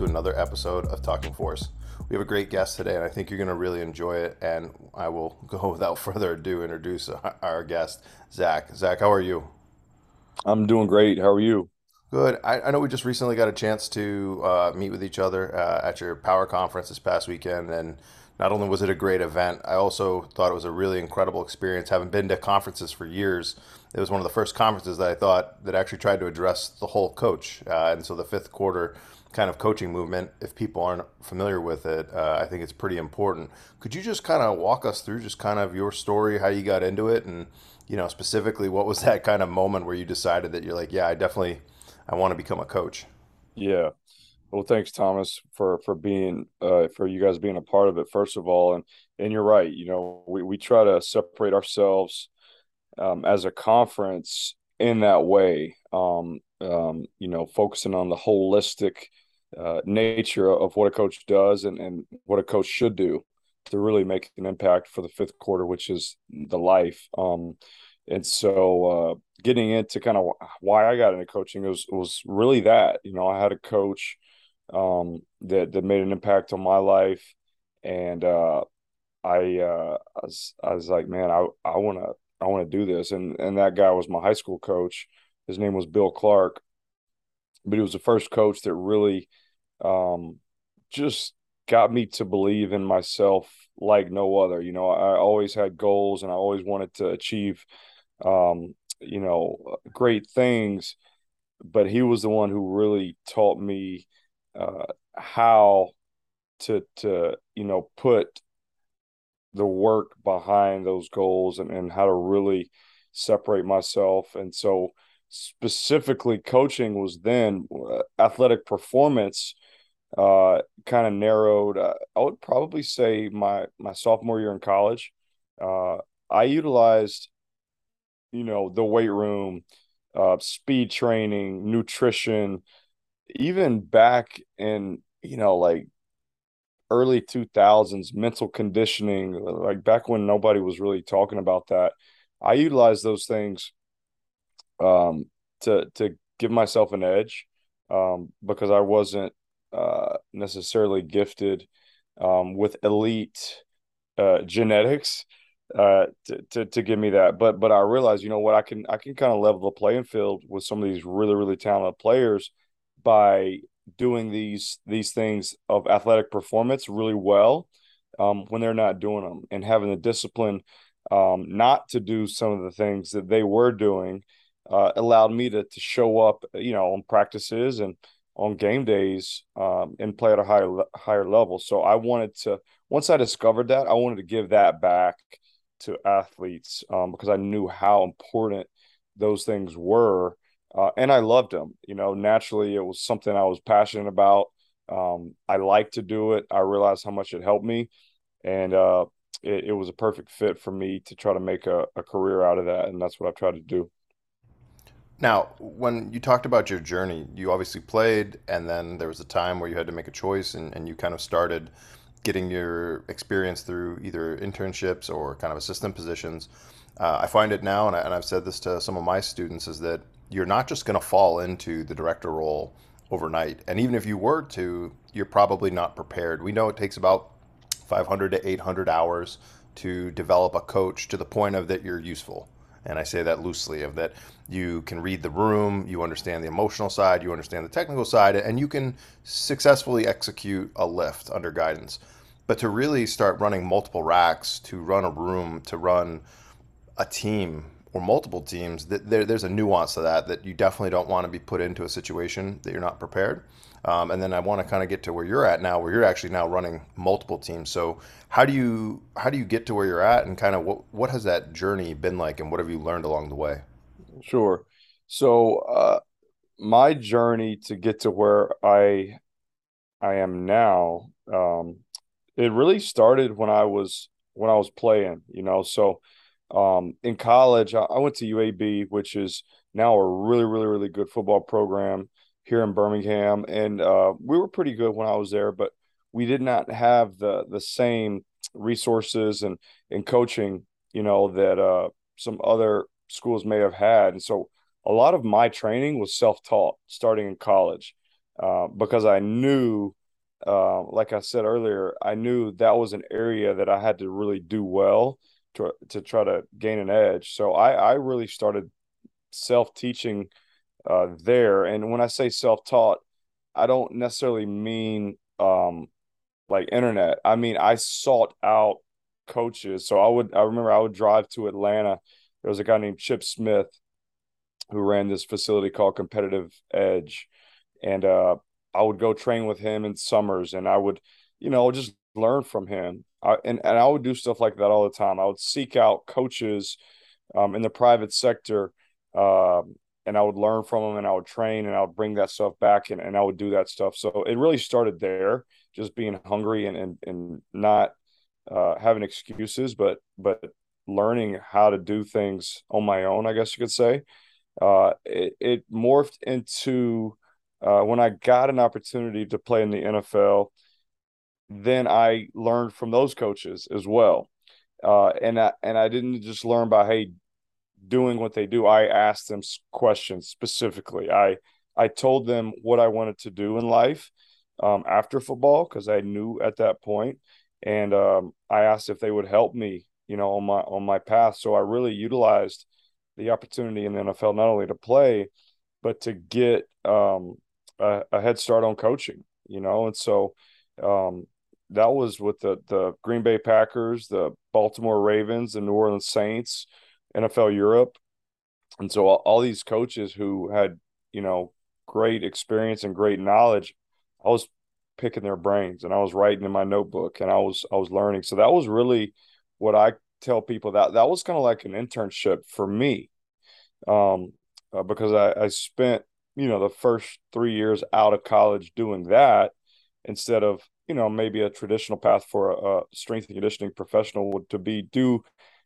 to another episode of Talking Force. We have a great guest today, and I think you're going to really enjoy it. And I will go without further ado introduce our guest, Zac. Zac, how are you? I'm doing great. How are you? Good. I, I know we just recently got a chance to uh, meet with each other uh, at your power conference this past weekend, and not only was it a great event, I also thought it was a really incredible experience. Having been to conferences for years, it was one of the first conferences that I thought that actually tried to address the whole coach. Uh, and so the fifth quarter kind of coaching movement, if people aren't familiar with it, uh, I think it's pretty important. Could you just kind of walk us through just kind of your story, how you got into it, and you know specifically what was that kind of moment where you decided that you're like, yeah, I definitely I want to become a coach. Yeah. Well, thanks, Thomas, for for being uh, for you guys being a part of it. First of all, and and you're right. You know, we we try to separate ourselves um, as a conference in that way. Um, um, you know, focusing on the holistic uh, nature of what a coach does and and what a coach should do to really make an impact for the fifth quarter, which is the life. Um, and so uh, getting into kind of why I got into coaching was was really that you know I had a coach um, that that made an impact on my life, and uh, I, uh, I was I was like, man, I I want to I want to do this, and and that guy was my high school coach. His name was Bill Clark, but he was the first coach that really um, just got me to believe in myself like no other. You know, I always had goals, and I always wanted to achieve um, you know, great things. But he was the one who really taught me uh, how to to you know put the work behind those goals and, and how to really separate myself. And so specifically coaching was then uh, athletic performance uh, kind of narrowed. Uh, I would probably say my my sophomore year in college, uh, I utilized you know the weight room uh, speed training nutrition even back in you know like early 2000s mental conditioning like back when nobody was really talking about that i utilized those things um, to to give myself an edge um, because i wasn't uh, necessarily gifted um, with elite uh, genetics uh, to, to, to give me that. But but I realized, you know what, I can I can kind of level the playing field with some of these really really talented players by doing these these things of athletic performance really well um, when they're not doing them and having the discipline um, not to do some of the things that they were doing uh, allowed me to to show up, you know, on practices and on game days um, and play at a higher higher level. So I wanted to once I discovered that, I wanted to give that back to athletes um, because I knew how important those things were. Uh, and I loved them. You know, naturally, it was something I was passionate about. Um, I like to do it. I realized how much it helped me. And uh, it, it, was a perfect fit for me to try to make a, a career out of that. And that's what I've tried to do. Now, when you talked about your journey, you obviously played, and then there was a time where you had to make a choice, and, and you kind of started getting your experience through either internships or kind of assistant positions. Uh, I find it now, and, I, and I've said this to some of my students, is that you're not just going to fall into the director role overnight. And even if you were to, you're probably not prepared. We know it takes about 500 to 800 hours to develop a coach to the point of that you're useful. And I say that loosely of that you can read the room, you understand the emotional side, you understand the technical side, and you can successfully execute a lift under guidance. But to really start running multiple racks, to run a room, to run a team or multiple teams, there, there's a nuance to that that you definitely don't want to be put into a situation that you're not prepared. Um, and then I want to kind of get to where you're at now, where you're actually now running multiple teams. So how do you how do you get to where you're at, and kind of what what has that journey been like, and what have you learned along the way? Sure. So uh, my journey to get to where I I am now, um, it really started when I was when I was playing. You know, so um, in college I, I went to UAB, which is now a really really really good football program here in Birmingham, and uh, we were pretty good when I was there, but we did not have the the same resources and and coaching, you know, that uh, some other schools may have had, and so a lot of my training was self taught starting in college. uh, because I knew, uh, like I said earlier, I knew that was an area that I had to really do well to to try to gain an edge. So I I really started self teaching uh, there, and when I say self taught, I don't necessarily mean um, like internet. I mean I sought out coaches. So I would I remember I would drive to Atlanta. There was a guy named Chip Smith who ran this facility called Competitive Edge, and uh, I would go train with him in summers, and I would, you know, just learn from him. I, and and I would do stuff like that all the time. I would seek out coaches um, in the private sector, uh, and I would learn from them, and I would train, and I would bring that stuff back, and, and I would do that stuff. So it really started there, just being hungry and and, and not uh, having excuses, but but learning how to do things on my own, I guess you could say. Uh, it, it morphed into uh, when I got an opportunity to play in the NFL. Then I learned from those coaches as well, uh, and I and I didn't just learn by hey doing what they do. I asked them questions specifically. I I told them what I wanted to do in life um, after football because I knew at that point, and um, I asked if they would help me, you know, on my on my path. So I really utilized the opportunity in the NFL not only to play, but to get um, a, a, head start on coaching, you know. And so um, that was with the the Green Bay Packers, the Baltimore Ravens, the New Orleans Saints, NFL Europe, and so all, all these coaches who had you know great experience and great knowledge, I was picking their brains and I was writing in my notebook and I was I was learning. So that was really what I tell people that that was kind of like an internship for me, um, uh, because I, I spent you know the first three years out of college doing that instead of you know maybe a traditional path for a, a strength and conditioning professional would to be do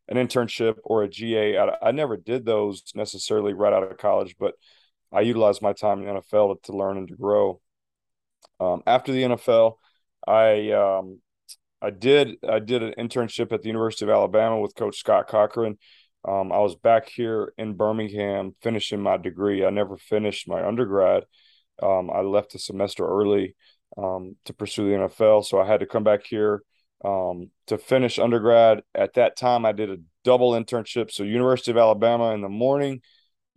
an internship or a GA. I, I never did those necessarily right out of college, but I utilized my time in the NFL to, to learn and to grow. Um, after the NFL, I um, I did I did an internship at the University of Alabama with Coach Scott Cochran. Um, I was back here in Birmingham finishing my degree. I never finished my undergrad. Um, I left a semester early um, to pursue the NFL, so I had to come back here um, to finish undergrad. At that time, I did a double internship. So University of Alabama in the morning,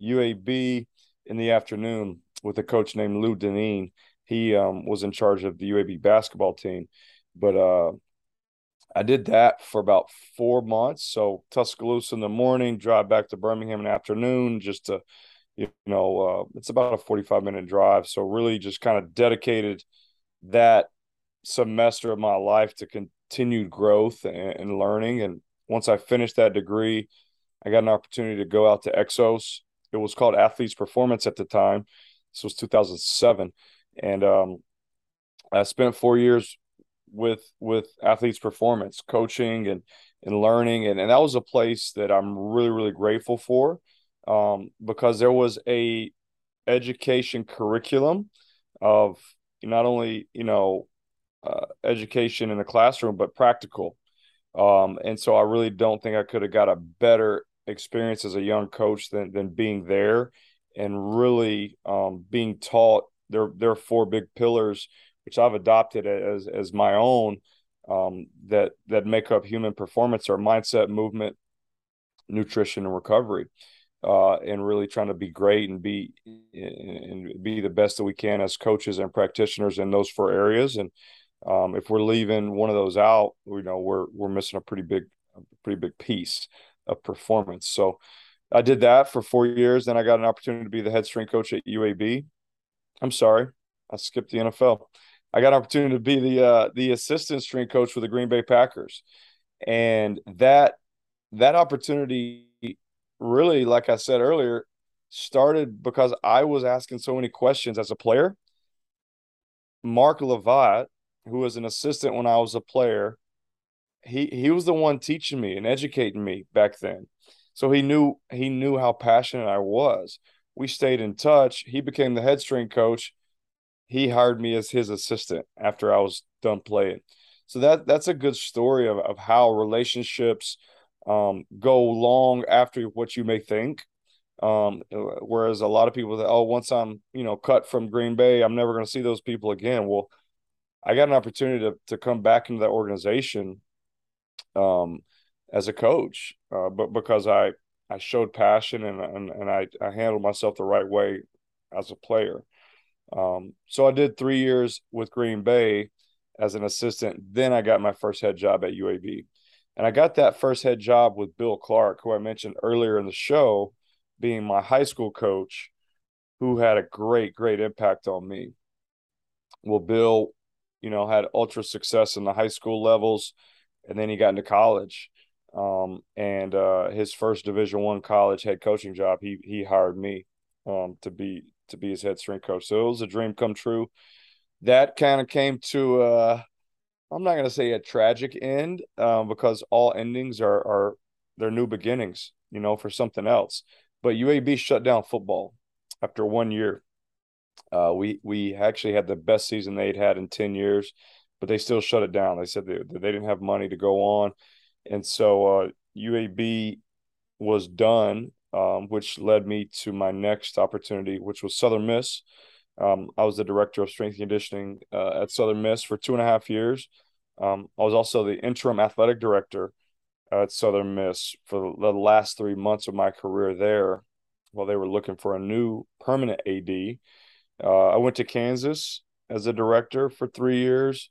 UAB in the afternoon with a coach named Lou Dineen he um, was in charge of the UAB basketball team. But uh, I did that for about four months. So Tuscaloosa in the morning, drive back to Birmingham in the afternoon, just to, you know, uh, it's about a 45 minute drive. So really just kind of dedicated that semester of my life to continued growth and, and learning. And once I finished that degree, I got an opportunity to go out to Exos. It was called Athletes Performance at the time. This was 2007 and um, I spent four years with with athletes performance coaching and and learning and, and that was a place that i'm really really grateful for um, because there was a education curriculum of not only you know uh, education in the classroom but practical um, and so i really don't think i could have got a better experience as a young coach than than being there and really um, being taught there are four big pillars which I've adopted as as my own um, that that make up human performance are mindset, movement, nutrition, and recovery. Uh, and really trying to be great and be and be the best that we can as coaches and practitioners in those four areas. And um, if we're leaving one of those out, you know, we're we're missing a pretty big, a pretty big piece of performance. So I did that for four years. Then I got an opportunity to be the head strength coach at UAB, I'm sorry, I skipped the NFL. I got an opportunity to be the uh, the assistant strength coach for the Green Bay Packers, and that that opportunity really, like I said earlier, started because I was asking so many questions as a player. Mark Lovat, who was an assistant when I was a player, he he was the one teaching me and educating me back then. So he knew he knew how passionate I was we stayed in touch. He became the head strength coach. He hired me as his assistant after I was done playing. So that that's a good story of, of how relationships um, go long after what you may think. Um, whereas a lot of people that, oh, once I'm, you know, cut from Green Bay, I'm never going to see those people again. Well, I got an opportunity to to come back into that organization um, as a coach, uh, but because I I showed passion and and, and I, I handled myself the right way as a player. Um, so I did three years with Green Bay as an assistant. Then I got my first head job at UAB. And I got that first head job with Bill Clark, who I mentioned earlier in the show, being my high school coach, who had a great, great impact on me. Well, Bill, you know, had ultra success in the high school levels, and then he got into college. Um, and uh, his first Division One college head coaching job, he he hired me um, to be to be his head strength coach. So it was a dream come true. That kind of came to uh, I'm not to say a tragic end um, because all endings are are they're new beginnings, you know, for something else. But UAB shut down football after one year. Uh, we we actually had the best season they'd had in ten years, but they still shut it down. They said they, they didn't have money to go on, and so uh, UAB was done, um, which led me to my next opportunity, which was Southern Miss. Um, I was the director of strength conditioning uh, at Southern Miss for two and a half years. Um, I was also the interim athletic director at Southern Miss for the last three months of my career there while they were looking for a new permanent AD. Uh, I went to Kansas as a director for three years.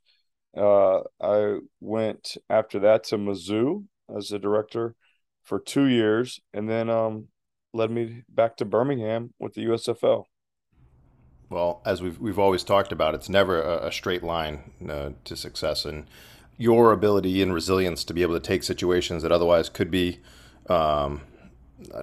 Uh, I went after that to Mizzou as a director for two years, and then um, led me back to Birmingham with the USFL. Well, as we've we've always talked about, it's never a, a straight line uh, to success, and your ability and resilience to be able to take situations that otherwise could be um,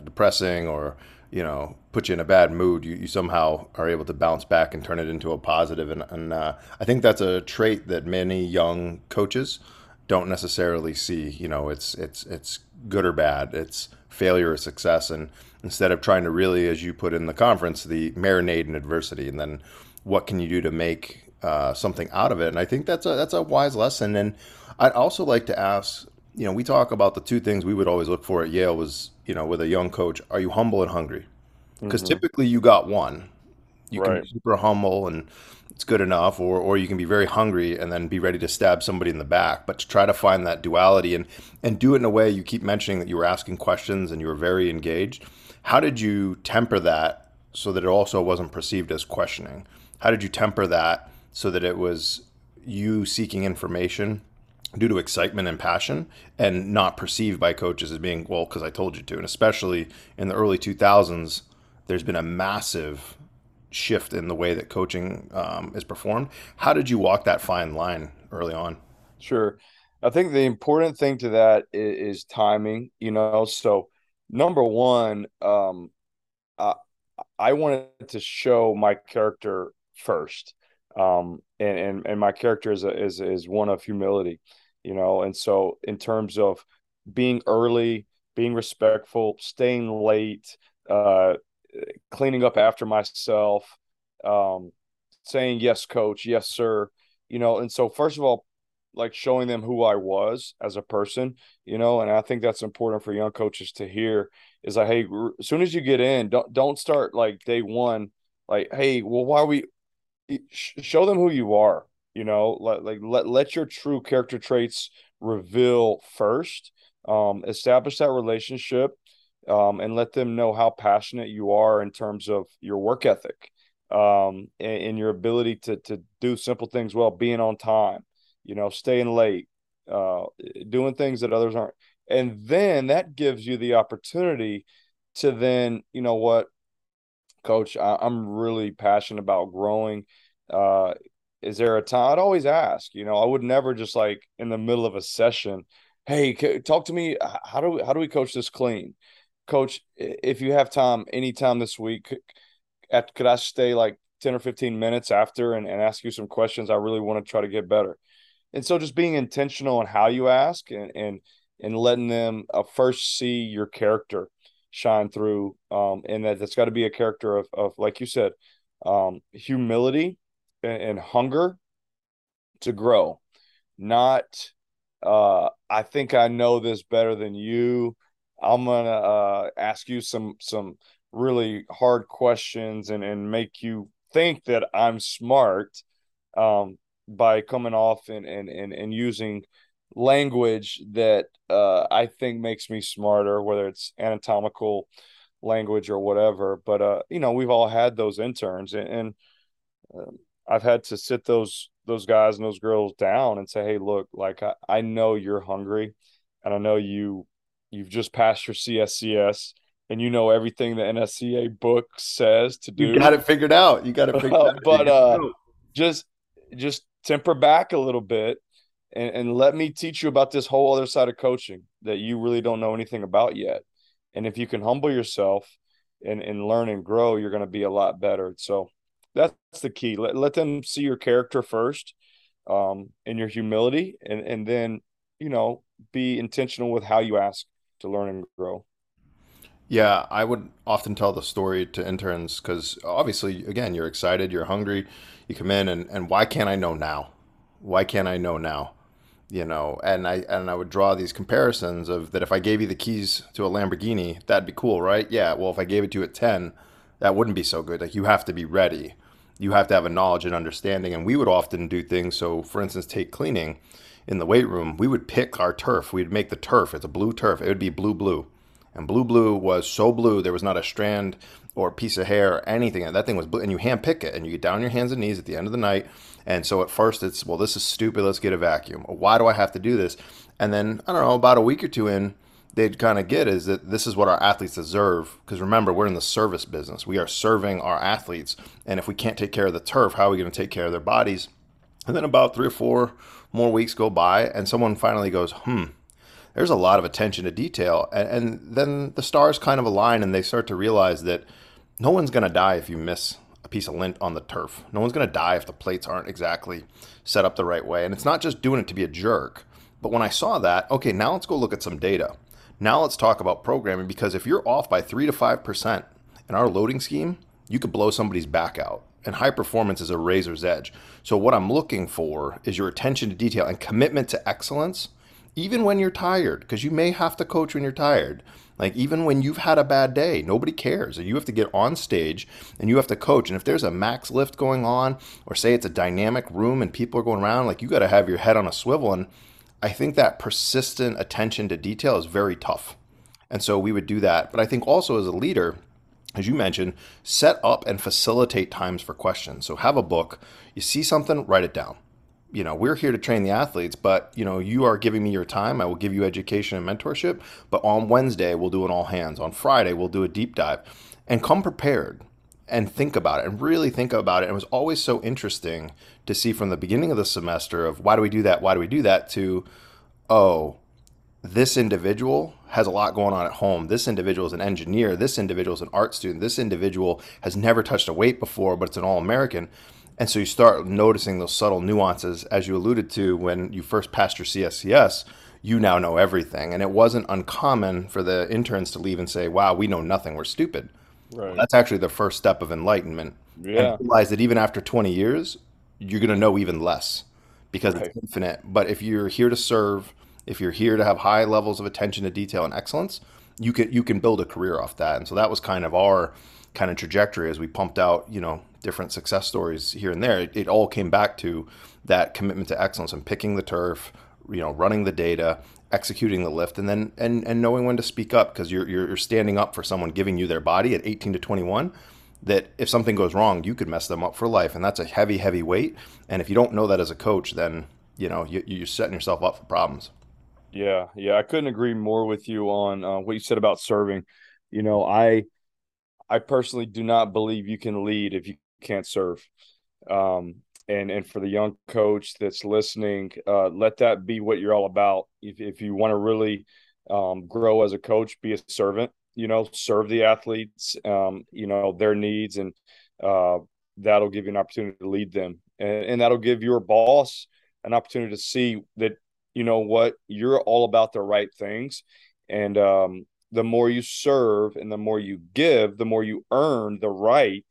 depressing or you know put you in a bad mood, you, you somehow are able to bounce back and turn it into a positive. And, and uh, I think that's a trait that many young coaches don't necessarily see. You know, it's it's it's good or bad. It's failure or success, and instead of trying to really, as you put in the conference, the marinade in adversity, and then what can you do to make uh, something out of it? And I think that's a that's a wise lesson. And I'd also like to ask, you know, we talk about the two things we would always look for at Yale was, you know, with a young coach, are you humble and hungry? Because mm-hmm. typically you got one. You right. can be super humble and it's good enough, or or you can be very hungry and then be ready to stab somebody in the back. But to try to find that duality and and do it in a way you keep mentioning that you were asking questions and you were very engaged how did you temper that so that it also wasn't perceived as questioning? How did you temper that so that it was you seeking information due to excitement and passion and not perceived by coaches as being, well, because I told you to? And especially in the early 2000s, there's been a massive shift in the way that coaching um, is performed. How did you walk that fine line early on? Sure. I think the important thing to that is, is timing, you know, so number one, um, I, I wanted to show my character first, um, and, and and my character is a, is is one of humility, you know. And so, in terms of being early, being respectful, staying late, uh, cleaning up after myself, um, saying yes, coach, yes, sir, you know. And so, first of all, like showing them who I was as a person, you know, and I think that's important for young coaches to hear is like, hey, as soon as you get in, don't don't start like day one, like, hey, well, why we show them who you are, you know, let like let let your true character traits reveal first, um, establish that relationship, um, and let them know how passionate you are in terms of your work ethic, um, and, and your ability to to do simple things well, being on time you know, staying late, uh, doing things that others aren't. And then that gives you the opportunity to then, you know what, coach, I, am really passionate about growing. Uh, is there a time? I'd always ask, you know, I would never just like in the middle of a session, hey, talk to me. How do we, how do we coach this clean? Coach, if you have time, anytime this week, at, could I stay like 10 or 15 minutes after and, and ask you some questions? I really want to try to get better and so just being intentional on how you ask and and and letting them uh, first see your character shine through um, and that that's got to be a character of, of like you said um, humility and, and, hunger to grow not uh, i think i know this better than you I'm gonna uh, ask you some some really hard questions and and make you think that I'm smart um, by coming off and and and, and using language that uh, I think makes me smarter, whether it's anatomical language or whatever. But uh, you know, we've all had those interns, and, and um, I've had to sit those those guys and those girls down and say, "Hey, look, like I, I know you're hungry, and I know you you've just passed your CSCS." And you know everything the NSCA book says to do. You got it figured out. You got it figured out. but uh, just just temper back a little bit and, and let me teach you about this whole other side of coaching that you really don't know anything about yet. And if you can humble yourself and, and learn and grow, you're going to be a lot better. So that's the key. Let, let them see your character first um, and your humility, and, and then, you know, be intentional with how you ask to learn and grow. Yeah, I would often tell the story to interns because obviously, again, you're excited, you're hungry, you come in, and, and why can't I know now? Why can't I know now? you know and i and i would draw these comparisons of that if i gave you the keys to a lamborghini that'd be cool right yeah well if i gave it to you at 10 that wouldn't be so good like you have to be ready you have to have a knowledge and understanding and we would often do things. So for instance take cleaning in the weight room. We would pick our turf. We'd make the turf. It's a blue turf. It would be blue blue. And blue blue was so blue there was not a strand or piece of hair or anything. And that thing was blue and you hand pick it and you get down on your hands and knees at the end of the night. And so at first it's, well, this is stupid. Let's get a vacuum. Why do I have to do this? And then, I don't know, about a week or two in, they'd kind of get is that this is what our athletes deserve. Because remember, we're in the service business. We are serving our athletes. And if we can't take care of the turf, how are we going to take care of their bodies? And then about three or four more weeks go by, and someone finally goes, hmm, there's a lot of attention to detail. And, and then the stars kind of align and they start to realize that no one's going to die if you miss a piece of lint on the turf. No one's going to die if the plates aren't exactly set up the right way. And it's not just doing it to be a jerk. But when I saw that, okay, now let's go look at some data. Now let's talk about programming because if you're off by 3 to 5% in our loading scheme, you could blow somebody's back out. And high performance is a razor's edge. So, what I'm looking for is your attention to detail and commitment to excellence, even when you're tired, because you may have to coach when you're tired. Like even when you've had a bad day, nobody cares. You have to get on stage and you have to coach. And if there's a max lift going on, or say it's a dynamic room and people are going around, like you got to have your head on a swivel. And I think that persistent attention to detail is very tough. And so we would do that. But I think also as a leader, as you mentioned, set up and facilitate times for questions. So have a book. You see something, write it down you know, we're here to train the athletes, but you know, you are giving me your time. I will give you education and mentorship. But on Wednesday, we'll do an all hands. On Friday, we'll do a deep dive, and come prepared and think about it and really think about it. It was always so interesting to see from the beginning of the semester of why do we do that? Why do we do that? To oh, this individual has a lot going on at home. This individual is an engineer. This individual is an art student. This individual has never touched a weight before, but it's an all American. And so you start noticing those subtle nuances, as you alluded to when you first passed your CSCS. You now know everything, and it wasn't uncommon for the interns to leave and say, "Wow, we know nothing. We're stupid." Right. Well, that's actually the first step of enlightenment. Yeah. And realize that even after 20 years, you're going to know even less because right. it's infinite. But if you're here to serve, if you're here to have high levels of attention to detail and excellence, you can you can build a career off that. And so that was kind of our kind of trajectory as we pumped out, you know, different success stories here and there. It, it all came back to that commitment to excellence and picking the turf, you know, running the data, executing the lift, and then and and knowing when to speak up because you're, you're standing up for someone giving you their body at 18 to 21. That if something goes wrong, you could mess them up for life, and that's a heavy, heavy weight. And if you don't know that as a coach, then you know you, you're setting yourself up for problems. Yeah, yeah, I couldn't agree more with you on uh, what you said about serving. You know, I I personally do not believe you can lead if you can't serve. Um, and and for the young coach that's listening, uh, let that be what you're all about. If if you want to really um, grow as a coach, be a servant. You know, serve the athletes. Um, you know their needs, and uh, that'll give you an opportunity to lead them, and, and that'll give your boss an opportunity to see that you know what you're all about the right things, and um, the more you serve and the more you give, the more you earn the right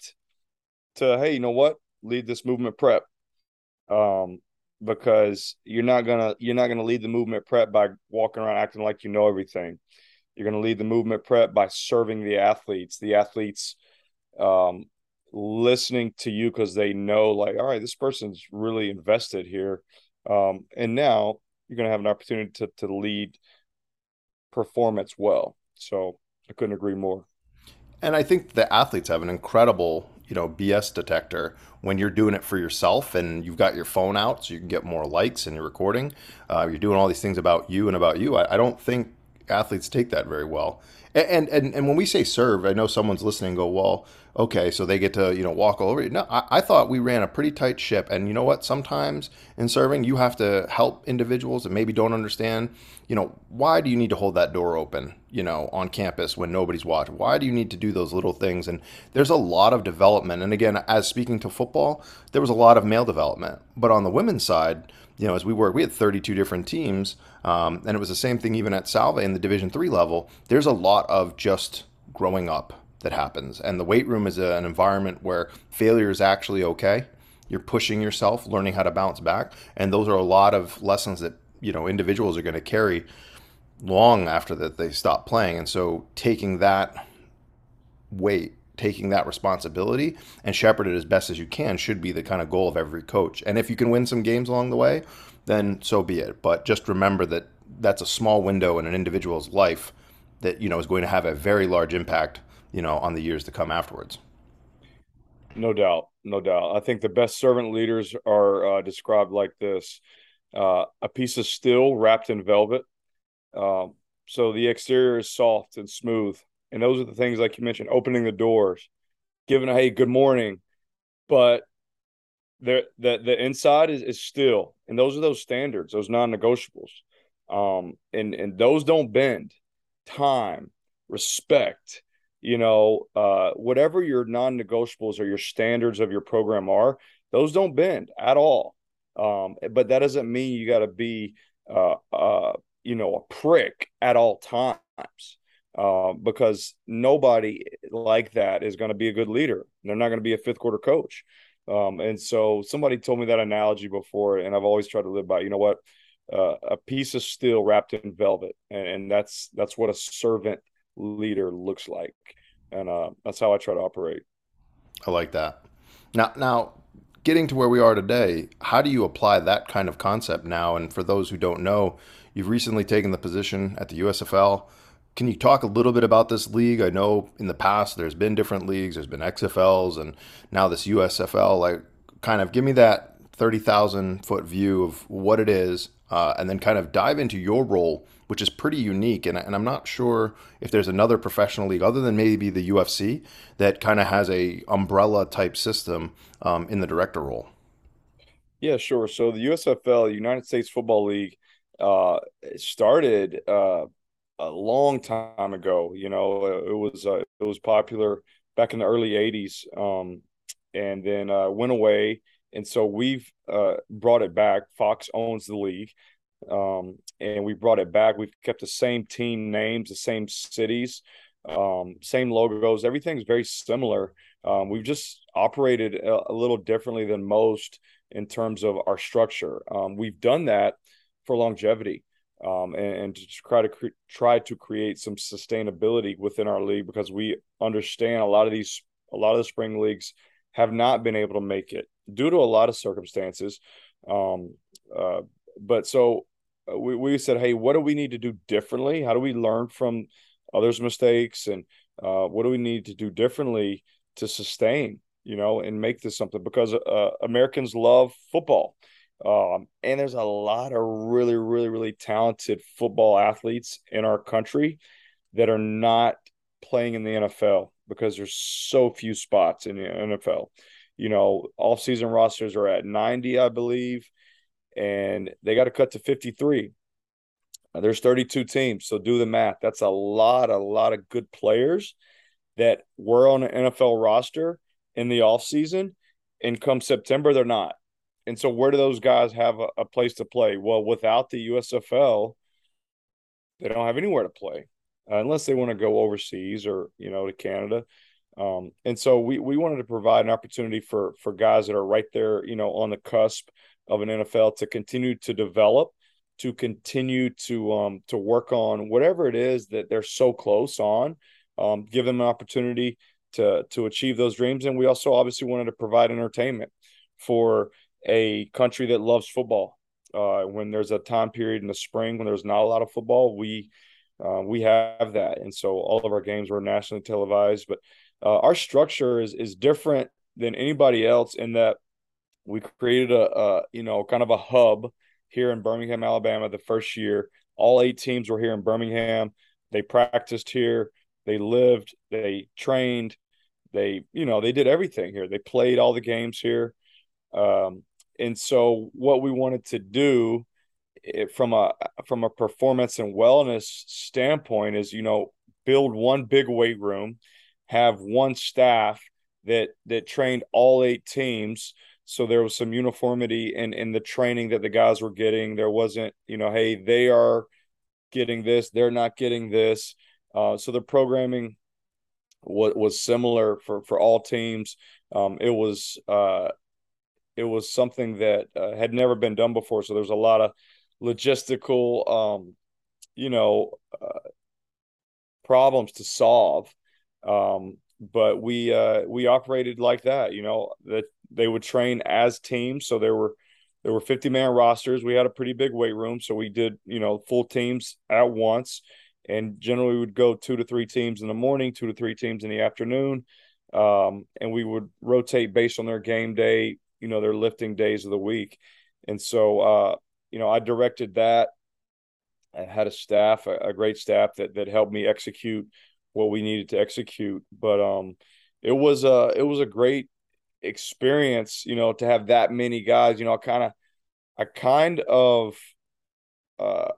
to, hey, you know what? Lead this movement prep. Um, because you're not gonna you're not gonna lead the movement prep by walking around acting like you know everything. You're going to lead the movement prep by serving the athletes. The athletes um, listening to you because they know, like, all right, this person's really invested here. Um, and now you're going to have an opportunity to, to lead performance well. So I couldn't agree more. And I think the athletes have an incredible, you know, BS detector when you're doing it for yourself and you've got your phone out so you can get more likes and you're recording. Uh, you're doing all these things about you and about you. I, I don't think athletes take that very well. And, and and when we say serve, I know someone's listening and go, well, okay, so they get to you know walk all over you. No, I, I thought we ran a pretty tight ship, and you know what? Sometimes in serving, you have to help individuals that maybe don't understand. You know, why do you need to hold that door open? You know, on campus when nobody's watching. Why do you need to do those little things? And there's a lot of development. And again, as speaking to football, there was a lot of male development, but on the women's side you know, as we work, we had 32 different teams, um, and it was the same thing even at Salve in the Division three level. There's a lot of just growing up that happens, and the weight room is a, an environment where failure is actually okay. You're pushing yourself, learning how to bounce back, and those are a lot of lessons that you know individuals are going to carry long after that they stop playing. And so taking that weight taking that responsibility and shepherd it as best as you can should be the kind of goal of every coach. And if you can win some games along the way, then so be it. But just remember that that's a small window in an individual's life that you know is going to have a very large impact, you know, on the years to come afterwards. No doubt, no doubt. I think the best servant leaders are uh, described like this: uh, a piece of steel wrapped in velvet. Um, so the exterior is soft and smooth, and those are the things like you mentioned, opening the doors, giving a hey, good morning. But the the the inside is, is still, and those are those standards, those non-negotiables. Um, and and those don't bend. Time, respect, you know, uh, whatever your non-negotiables or your standards of your program are, those don't bend at all. Um, but that doesn't mean you got to be, uh, uh, you know, a prick at all times uh, because nobody like that is going to be a good leader. They're not going to be a fifth quarter coach. Um, and so somebody told me that analogy before, and I've always tried to live by. You know what? Uh, a piece of steel wrapped in velvet, and, and, that's that's what a servant leader looks like, and uh, that's how I try to operate. I like that. Now, now, getting to where we are today, how do you apply that kind of concept now? And for those who don't know, you've recently taken the position at the USFL. Can you talk a little bit about this league? I know in the past there's been different leagues, there's been XFLs, and now this USFL. Like, kind of give me that 30,000 foot view of what it is, uh, and then kind of dive into your role, which is pretty unique. And, and I'm not sure if there's another professional league other than maybe the UFC that kind of has a umbrella type system um, in the director role. Yeah, sure. So the USFL, United States Football League, uh, started uh, a long time ago. You know, uh, it was uh, it was popular back in the early '80s, um, and then uh, went away. And so we've uh, brought it back. Fox owns the league, um, and we brought it back. We've kept the same team names, the same cities, um, same logos. Everything's very similar. Um, we've just operated a, a, little differently than most in terms of our structure. Um, we've done that for longevity um, and, and, to try to cre- try to create some sustainability within our league because we understand a lot of these a lot of the spring leagues have not been able to make it due to a lot of circumstances. Um, uh, but so uh, we, we said, hey, what do we need to do differently? How do we learn from others' mistakes, and uh, what do we need to do differently to sustain, you know, and make this something? Because uh, Americans love football. Um, and there's a lot of really, really, really talented football athletes in our country that are not playing in the NFL because there's so few spots in the NFL. You know, off-season rosters are at 90, I believe, and they got to cut to 53. There's 32 teams, so do the math. That's a lot, a lot of good players that were on an NFL roster in the offseason, and come September, they're not. And so, where do those guys have a, a place to play? Well, without the USFL, they don't have anywhere to play uh, unless they want to go overseas or you know to Canada. Um, and so we we wanted to provide an opportunity for for guys that are right there, you know, on the cusp of an NFL to continue to develop, to continue to um to work on whatever it is that they're so close on um, give them an opportunity to to achieve those dreams and we also obviously wanted to provide entertainment for a country that loves football uh, when there's a time period in the spring when there's not a lot of football we uh, we have that and so all of our games were nationally televised but uh, our structure is is different than anybody else in that we created a, a you know kind of a hub here in Birmingham, Alabama, the first year. All eight teams were here in Birmingham. They practiced here. They lived. They trained. They, you know, they did everything here. They played all the games here. Um, and so, what we wanted to do eh, from a from a performance and wellness standpoint is, you know, build one big weight room, have one staff that that trained all eight teams. So there was some uniformity in in the training that the guys were getting. There wasn't you know hey they are getting this they're not getting this. Uh, so the programming was, was similar for for all teams. Um, it was uh, it was something that uh, had never been done before. So there's a lot of logistical um, you know uh, problems to solve. Um, but we uh, we operated like that. You know that they would train as teams, so there were there were 50 man rosters. We had a pretty big weight room, so we did you know full teams at once, and generally we would go two to three teams in the morning, two to three teams in the afternoon, um, and we would rotate based on their game day, you know, their lifting days of the week, and so uh, you know I directed that. I had a staff, a, a great staff that that helped me execute what we needed to execute. But um, it was a it was a great experience, you know, to have that many guys. You know, I kind of I kind of uh,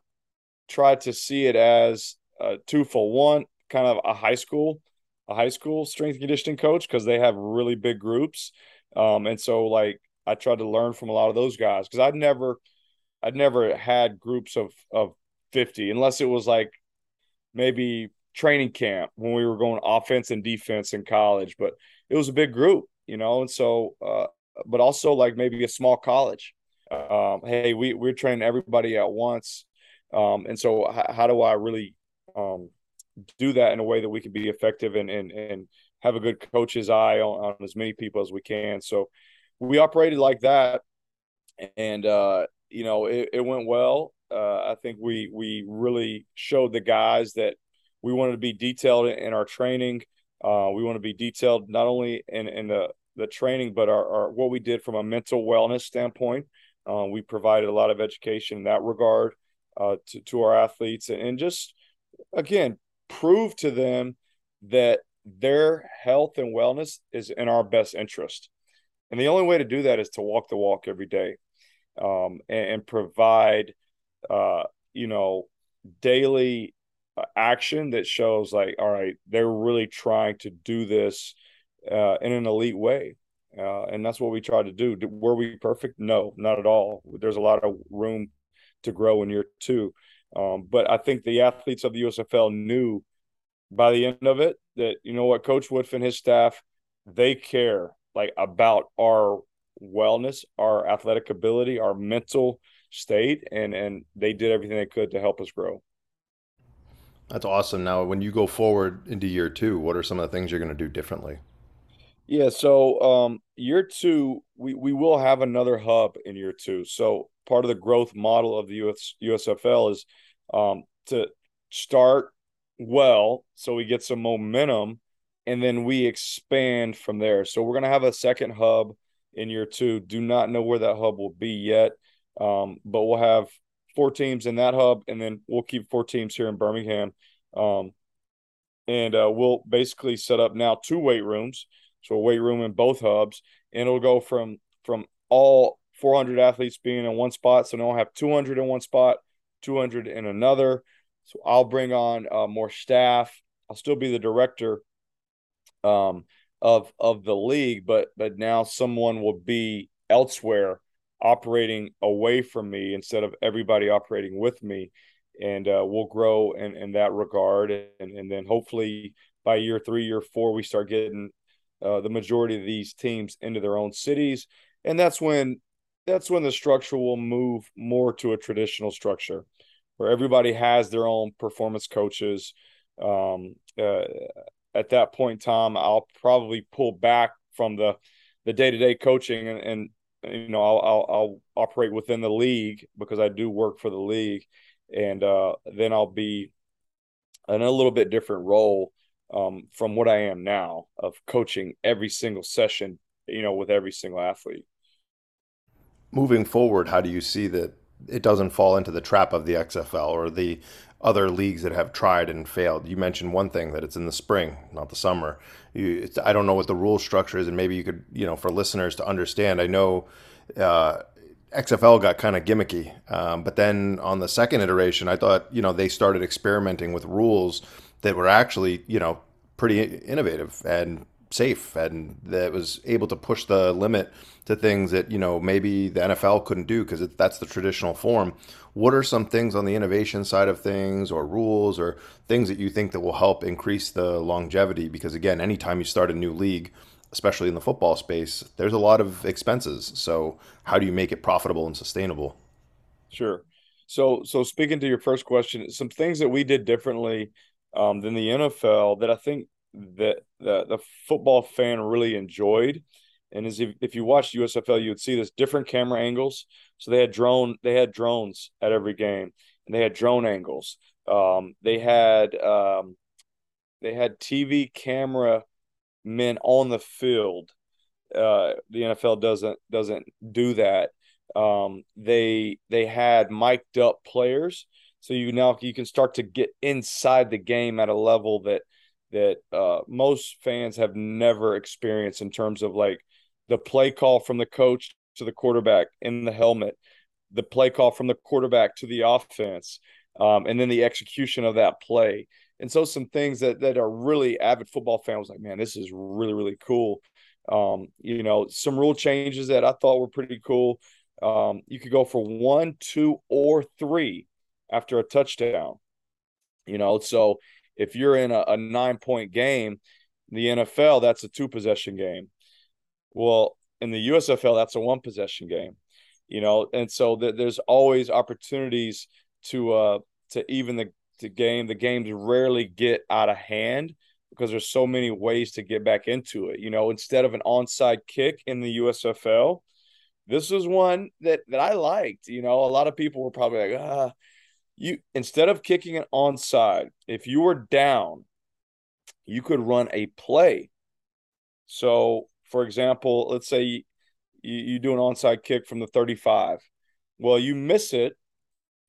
tried to see it as a two for one, kind of a high school, a high school strength conditioning coach because they have really big groups. Um, and so like I tried to learn from a lot of those guys because I'd never I'd never had groups of of 50 unless it was like maybe training camp when we were going offense and defense in college, but it was a big group, you know, and so, uh, but also like maybe a small college. Um, hey, we we're training everybody at once, um, and so h- how do I really um, do that in a way that we can be effective and and and have a good coach's eye on, on as many people as we can? So we operated like that, and uh, you know it, it went well. Uh, I think we we really showed the guys that we wanted to be detailed in our training. Uh, we want to be detailed not only in, in the, the training, but our, our what we did from a mental wellness standpoint. Uh, we provided a lot of education in that regard uh, to, to our athletes and, and just, again, prove to them that their health and wellness is in our best interest. And the only way to do that is to walk the walk every day um, and, and, provide, uh, you know, daily action that shows like all right they're really trying to do this uh, in an elite way uh, and that's what we try to do. Were we perfect? No not at all. There's a lot of room to grow in year two. Um, but i think the athletes of the usfl knew by the end of it that you know what coach Woodfin his staff they care like about our wellness our athletic ability our mental state and and they did everything they could to help us grow that's awesome. Now, when you go forward into year two, what are some of the things you're going to do differently? Yeah, so um, year two, we, we will have another hub in year two. So part of the growth model of the US, USFL is um, to start well, so we get some momentum, and then we expand from there. So we're going to have a second hub in year two. Do not know where that hub will be yet, um, but we'll have four teams in that hub, and then we'll keep four teams here in Birmingham. Um, and uh, we'll basically set up now two weight rooms, so a weight room in both hubs, and it'll go from from all 400 athletes being in one spot. So now I'll have 200 in one spot, 200 in another. So I'll bring on uh, more staff. I'll still be the director um, of of the league, but but now someone will be elsewhere operating away from me instead of everybody operating with me. And uh, we'll grow in, in that regard. And, and then hopefully by year three year four we start getting uh, the majority of these teams into their own cities. And that's when that's when the structure will move more to a traditional structure where everybody has their own performance coaches. Um, uh, at that point Tom, I'll probably pull back from the the day to day coaching and, and you know I'll, I'll, I'll operate within the league because I do work for the league, and uh, then I'll be in a little bit different role um, from what I am now of coaching every single session, you know, with every single athlete. Moving forward, how do you see that it doesn't fall into the trap of the XFL or the other leagues that have tried and failed? You mentioned one thing that it's in the spring, not the summer. You, I don't know what the rule structure is, and maybe you could, you know, for listeners to understand. I know uh, XFL got kind of gimmicky, um, but then on the second iteration, I thought, you know, they started experimenting with rules that were actually, you know, pretty innovative and safe and that was able to push the limit to things that you know maybe the NFL couldn't do because that's the traditional form. What are some things on the innovation side of things, or rules, or things that you think that will help increase the longevity? Because again, anytime you start a new league, especially in the football space, there's a lot of expenses. So how do you make it profitable and sustainable? Sure. So so speaking to your first question, some things that we did differently um, than the NFL that I think that the, the football fan really enjoyed. And as if, if you watched USFL, you would see this different camera angles. So they had drone, they had drones at every game, and they had drone angles. Um, they had um, they had TV camera men on the field. Uh, the NFL doesn't doesn't do that. Um, they they had mic'd up players, so you now you can start to get inside the game at a level that that uh, most fans have never experienced in terms of like the play call from the coach to the quarterback in the helmet, the play call from the quarterback to the offense, um, and then the execution of that play. And so some things that that are really avid football fans like, man, this is really really cool. Um, you know, some rule changes that I thought were pretty cool. Um, you could go for one, two, or three after a touchdown. You know, so if you're in a, a nine point game, the NFL, that's a two possession game. Well, in the USFL, that's a one possession game, you know, and so th- there's always opportunities to uh to even the, the game. The games rarely get out of hand because there's so many ways to get back into it. You know, instead of an onside kick in the USFL, this was one that that I liked. You know, a lot of people were probably like, ah, you instead of kicking it onside, if you were down, you could run a play. So, for example, let's say you, you do an onside kick from the 35. Well, you miss it,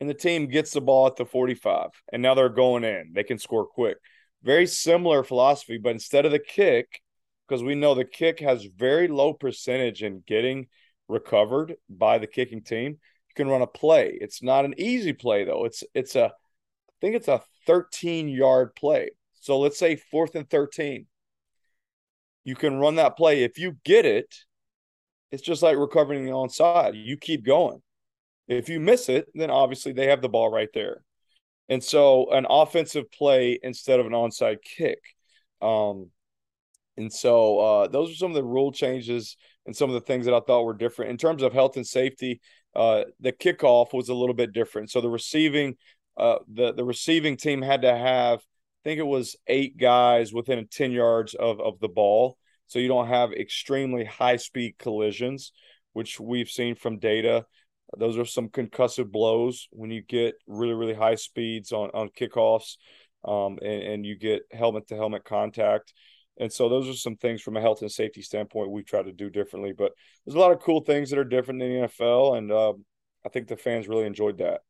and the team gets the ball at the 45, and now they're going in. They can score quick. Very similar philosophy, but instead of the kick, because we know the kick has very low percentage in getting recovered by the kicking team, you can run a play. It's not an easy play though. It's it's a I think it's a 13 yard play. So let's say fourth and 13. You can run that play. If you get it, it's just like recovering the onside. You keep going. If you miss it, then obviously they have the ball right there. And so an offensive play instead of an onside kick. Um, and so uh, those are some of the rule changes and some of the things that I thought were different in terms of health and safety. Uh, the kickoff was a little bit different. So the receiving, uh, the the receiving team had to have, think it was eight guys within ten yards of of the ball. So you don't have extremely high speed collisions, which we've seen from data. Those are some concussive blows when you get really really high speeds on on kickoffs, um, and, and you get helmet to helmet contact. And so those are some things from a health and safety standpoint we try to do differently. But there's a lot of cool things that are different in the NFL, and uh, I think the fans really enjoyed that.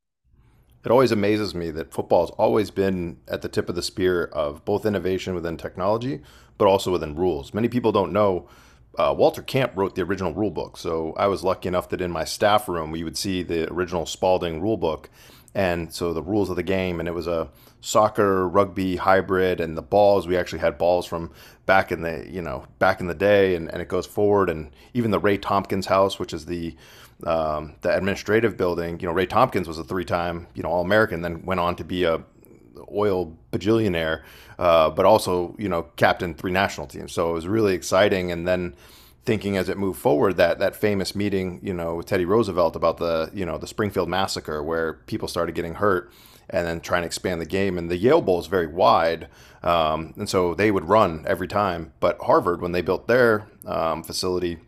It always amazes me that football has always been at the tip of the spear of both innovation within technology, but also within rules. Many people don't know uh, Walter Camp wrote the original rule book. So I was lucky enough that in my staff room we would see the original Spalding rule book and so the rules of the game and it was a soccer rugby hybrid and the balls we actually had balls from back in the you know back in the day and, and it goes forward and even the ray tompkins house which is the um, the administrative building you know ray tompkins was a three-time you know all-american then went on to be a oil bajillionaire uh, but also you know captain three national teams so it was really exciting and then thinking as it moved forward that that famous meeting, you know, with Teddy Roosevelt about the you know the Springfield massacre where people started getting hurt and then trying to expand the game. And the Yale Bowl is very wide, um, and so they would run every time. But Harvard, when they built their um, facility,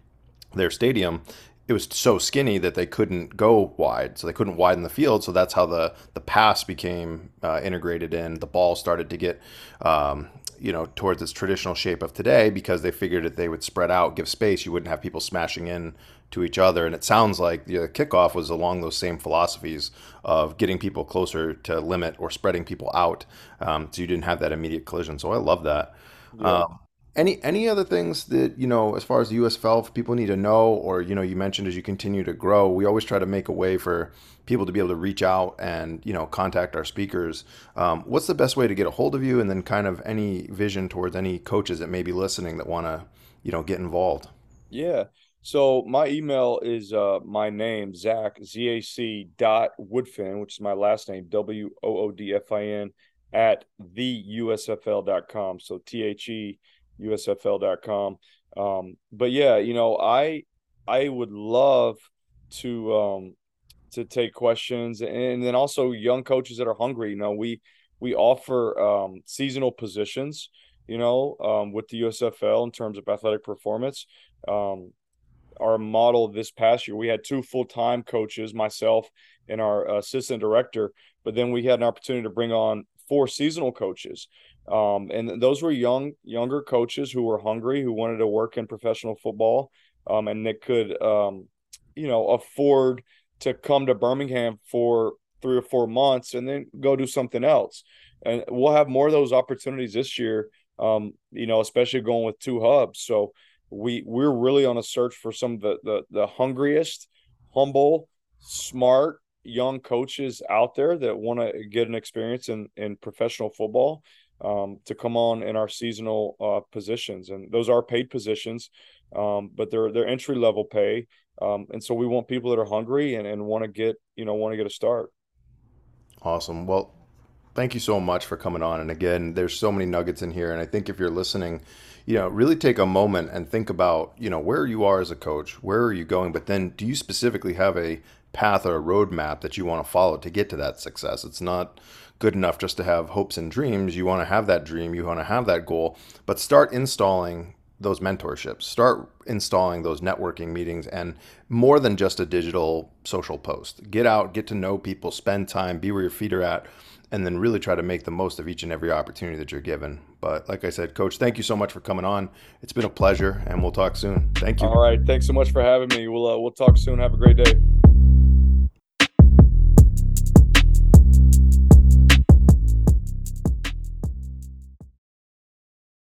their stadium, it was so skinny that they couldn't go wide, so they couldn't widen the field. So that's how the the pass became uh, integrated in. The ball started to get um, you know towards its traditional shape of today because they figured that they would spread out, give space. You wouldn't have people smashing in to each other. And it sounds like the kickoff was along those same philosophies of getting people closer to limit or spreading people out, um, so you didn't have that immediate collision. So I love that. Yeah. Um, any any other things that you know as far as the USFL people need to know, or you know you mentioned as you continue to grow, we always try to make a way for people to be able to reach out and you know contact our speakers. Um, what's the best way to get a hold of you, and then kind of any vision towards any coaches that may be listening that want to you know get involved? Yeah. So my email is uh my name, Zac, Z A C dot Woodfin, which is my last name, W O O D F I N at the USFL dot com. So T H E USFL dot com. Um, but yeah, you know, I I would love to um to take questions and then also young coaches that are hungry. You know, we we offer um seasonal positions, you know, um with the USFL in terms of athletic performance. Um, our model this past year. We had two full time coaches, myself and our assistant director, but then we had an opportunity to bring on four seasonal coaches. Um, and those were young, younger coaches who were hungry, who wanted to work in professional football, um, and that could, um, you know, afford to come to Birmingham for three or four months and then go do something else. And we'll have more of those opportunities this year. Um, you know, especially going with two hubs. So we we're really on a search for some of the the, the hungriest, humble, smart young coaches out there that want to get an experience in in professional football um, to come on in our seasonal uh, positions, and those are paid positions, um, but they're they're entry level pay, um, and so we want people that are hungry and, and want to get you know want to get a start. Awesome. Well, thank you so much for coming on. And again, there's so many nuggets in here. And I think if you're listening, you know, really take a moment and think about, you know, where you are as a coach, where are you going? But then do you specifically have a path or a roadmap that you want to follow to get to that success? It's not good enough just to have hopes and dreams. You want to have that dream, you want to have that goal, but start installing those mentorships, start installing those networking meetings, and more than just a digital social post. Get out, get to know people, spend time, be where your feet are at, and then really try to make the most of each and every opportunity that you're given. But like I said, Coach, thank you so much for coming on. It's been a pleasure, and we'll talk soon. Thank you. All right, thanks so much for having me. We'll uh, we'll talk soon. Have a great day.